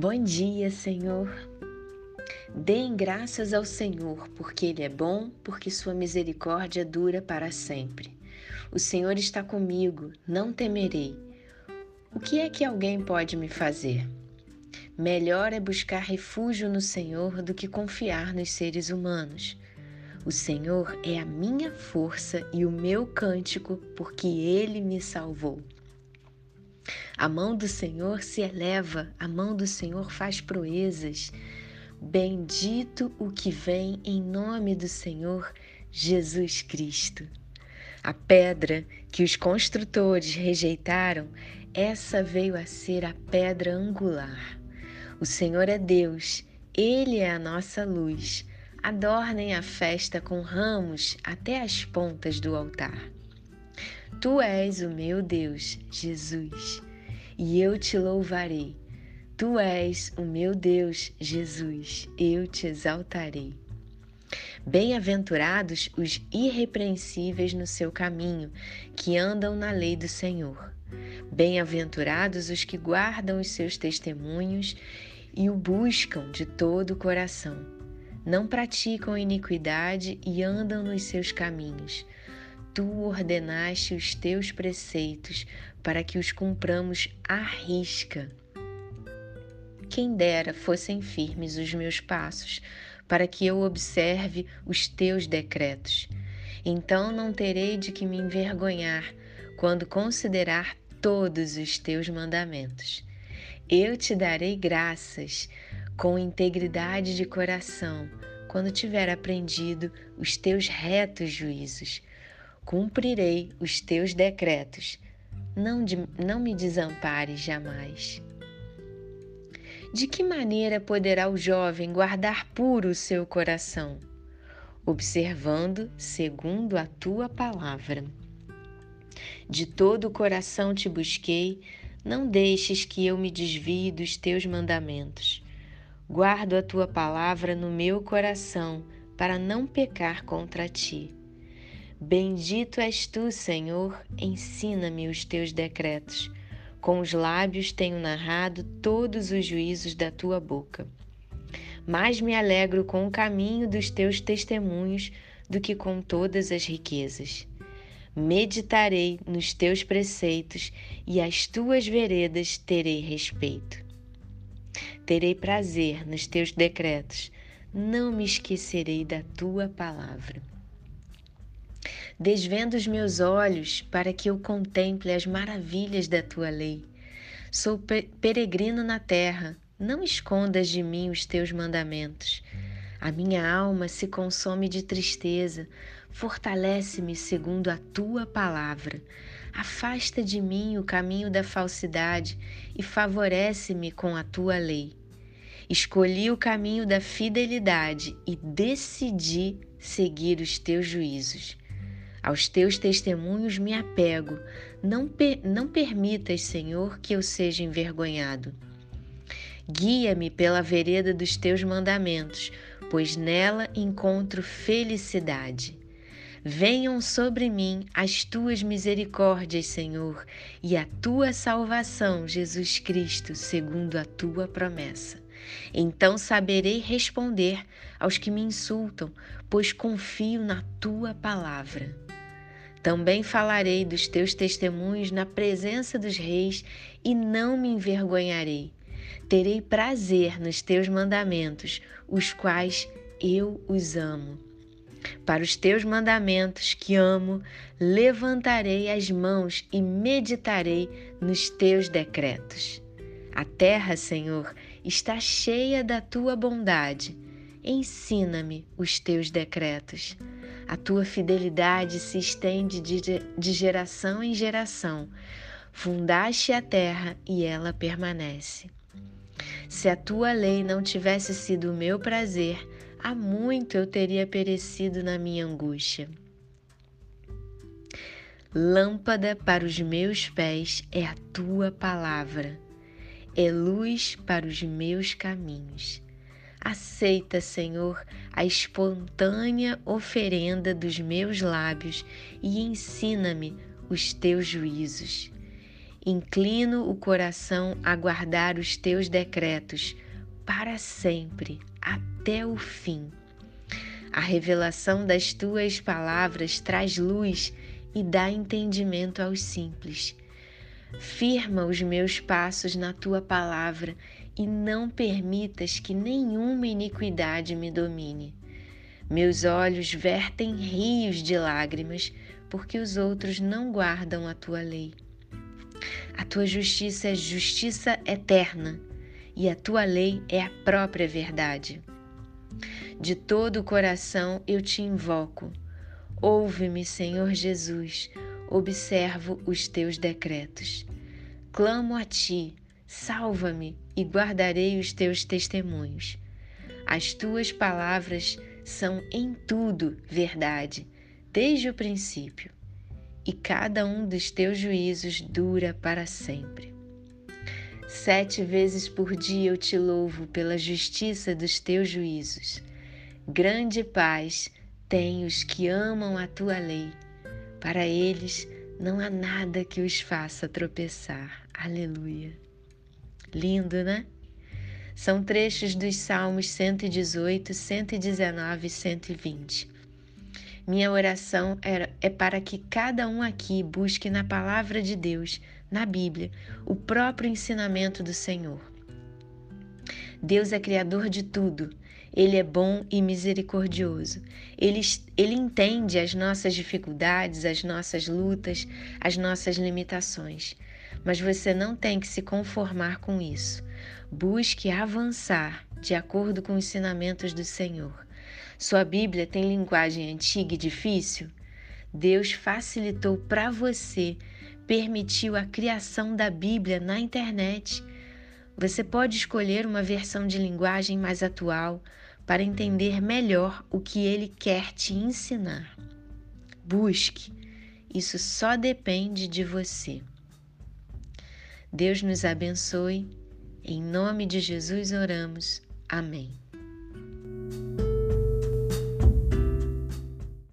Bom dia, Senhor. Deem graças ao Senhor, porque Ele é bom, porque Sua misericórdia dura para sempre. O Senhor está comigo, não temerei. O que é que alguém pode me fazer? Melhor é buscar refúgio no Senhor do que confiar nos seres humanos. O Senhor é a minha força e o meu cântico, porque Ele me salvou. A mão do Senhor se eleva, a mão do Senhor faz proezas. Bendito o que vem em nome do Senhor Jesus Cristo. A pedra que os construtores rejeitaram, essa veio a ser a pedra angular. O Senhor é Deus, Ele é a nossa luz. Adornem a festa com ramos até as pontas do altar. Tu és o meu Deus, Jesus, e eu te louvarei. Tu és o meu Deus, Jesus, eu te exaltarei. Bem-aventurados os irrepreensíveis no seu caminho, que andam na lei do Senhor. Bem-aventurados os que guardam os seus testemunhos e o buscam de todo o coração. Não praticam iniquidade e andam nos seus caminhos tu ordenaste os teus preceitos para que os cumpramos à risca. Quem dera fossem firmes os meus passos, para que eu observe os teus decretos. Então não terei de que me envergonhar quando considerar todos os teus mandamentos. Eu te darei graças com integridade de coração quando tiver aprendido os teus retos juízos cumprirei os teus decretos. Não, de, não me desampares jamais. De que maneira poderá o jovem guardar puro o seu coração? Observando segundo a tua palavra. De todo o coração te busquei, não deixes que eu me desvie dos teus mandamentos. Guardo a tua palavra no meu coração, para não pecar contra ti. Bendito és tu, Senhor, ensina-me os teus decretos. Com os lábios tenho narrado todos os juízos da tua boca. Mais me alegro com o caminho dos teus testemunhos do que com todas as riquezas. Meditarei nos teus preceitos e às tuas veredas terei respeito. Terei prazer nos teus decretos, não me esquecerei da tua palavra. Desvendo os meus olhos para que eu contemple as maravilhas da tua lei. Sou peregrino na terra, não escondas de mim os teus mandamentos. A minha alma se consome de tristeza, fortalece-me segundo a tua palavra. Afasta de mim o caminho da falsidade e favorece-me com a tua lei. Escolhi o caminho da fidelidade e decidi seguir os teus juízos. Aos teus testemunhos me apego. Não, per não permitas, Senhor, que eu seja envergonhado. Guia-me pela vereda dos teus mandamentos, pois nela encontro felicidade. Venham sobre mim as tuas misericórdias, Senhor, e a tua salvação, Jesus Cristo, segundo a tua promessa. Então saberei responder aos que me insultam, pois confio na tua palavra. Também falarei dos teus testemunhos na presença dos reis e não me envergonharei. Terei prazer nos teus mandamentos, os quais eu os amo. Para os teus mandamentos que amo, levantarei as mãos e meditarei nos teus decretos. A terra, Senhor, está cheia da tua bondade. Ensina-me os teus decretos. A tua fidelidade se estende de, geração em geração. Fundaste a terra e ela permanece. Se a tua lei não tivesse sido o meu prazer, há muito eu teria perecido na minha angústia. Lâmpada para os meus pés é a tua palavra, é luz para os meus caminhos. Aceita, Senhor, a espontânea oferenda dos meus lábios e ensina-me os teus juízos. Inclino o coração a guardar os teus decretos para sempre, até o fim. A revelação das tuas palavras traz luz e dá entendimento aos simples. Firma os meus passos na tua palavra e não permitas que nenhuma iniquidade me domine. Meus olhos vertem rios de lágrimas, porque os outros não guardam a tua lei. A tua justiça é justiça eterna, e a tua lei é a própria verdade. De todo o coração eu te invoco. Ouve-me, Senhor Jesus, observo os teus decretos. Clamo a ti, salva-me e guardarei os teus testemunhos. As tuas palavras são em tudo verdade, desde o princípio, e cada um dos teus juízos dura para sempre. Sete vezes por dia eu te louvo pela justiça dos teus juízos. Grande paz tem os que amam a tua lei. Para eles não há nada que os faça tropeçar. Aleluia. Lindo, né? São trechos dos Salmos 118, 119 e 120. Minha oração é para que cada um aqui busque na palavra de Deus, na Bíblia, o próprio ensinamento do Senhor. Deus é criador de tudo. Ele é bom e misericordioso. Ele, ele entende as nossas dificuldades, as nossas lutas, as nossas limitações. Mas você não tem que se conformar com isso. Busque avançar de acordo com os ensinamentos do Senhor. Sua Bíblia tem linguagem antiga e difícil? Deus facilitou para você, permitiu a criação da Bíblia na internet. Você pode escolher uma versão de linguagem mais atual para entender melhor o que ele quer te ensinar. Busque, isso só depende de você. Deus nos abençoe. Em nome de Jesus oramos. Amém.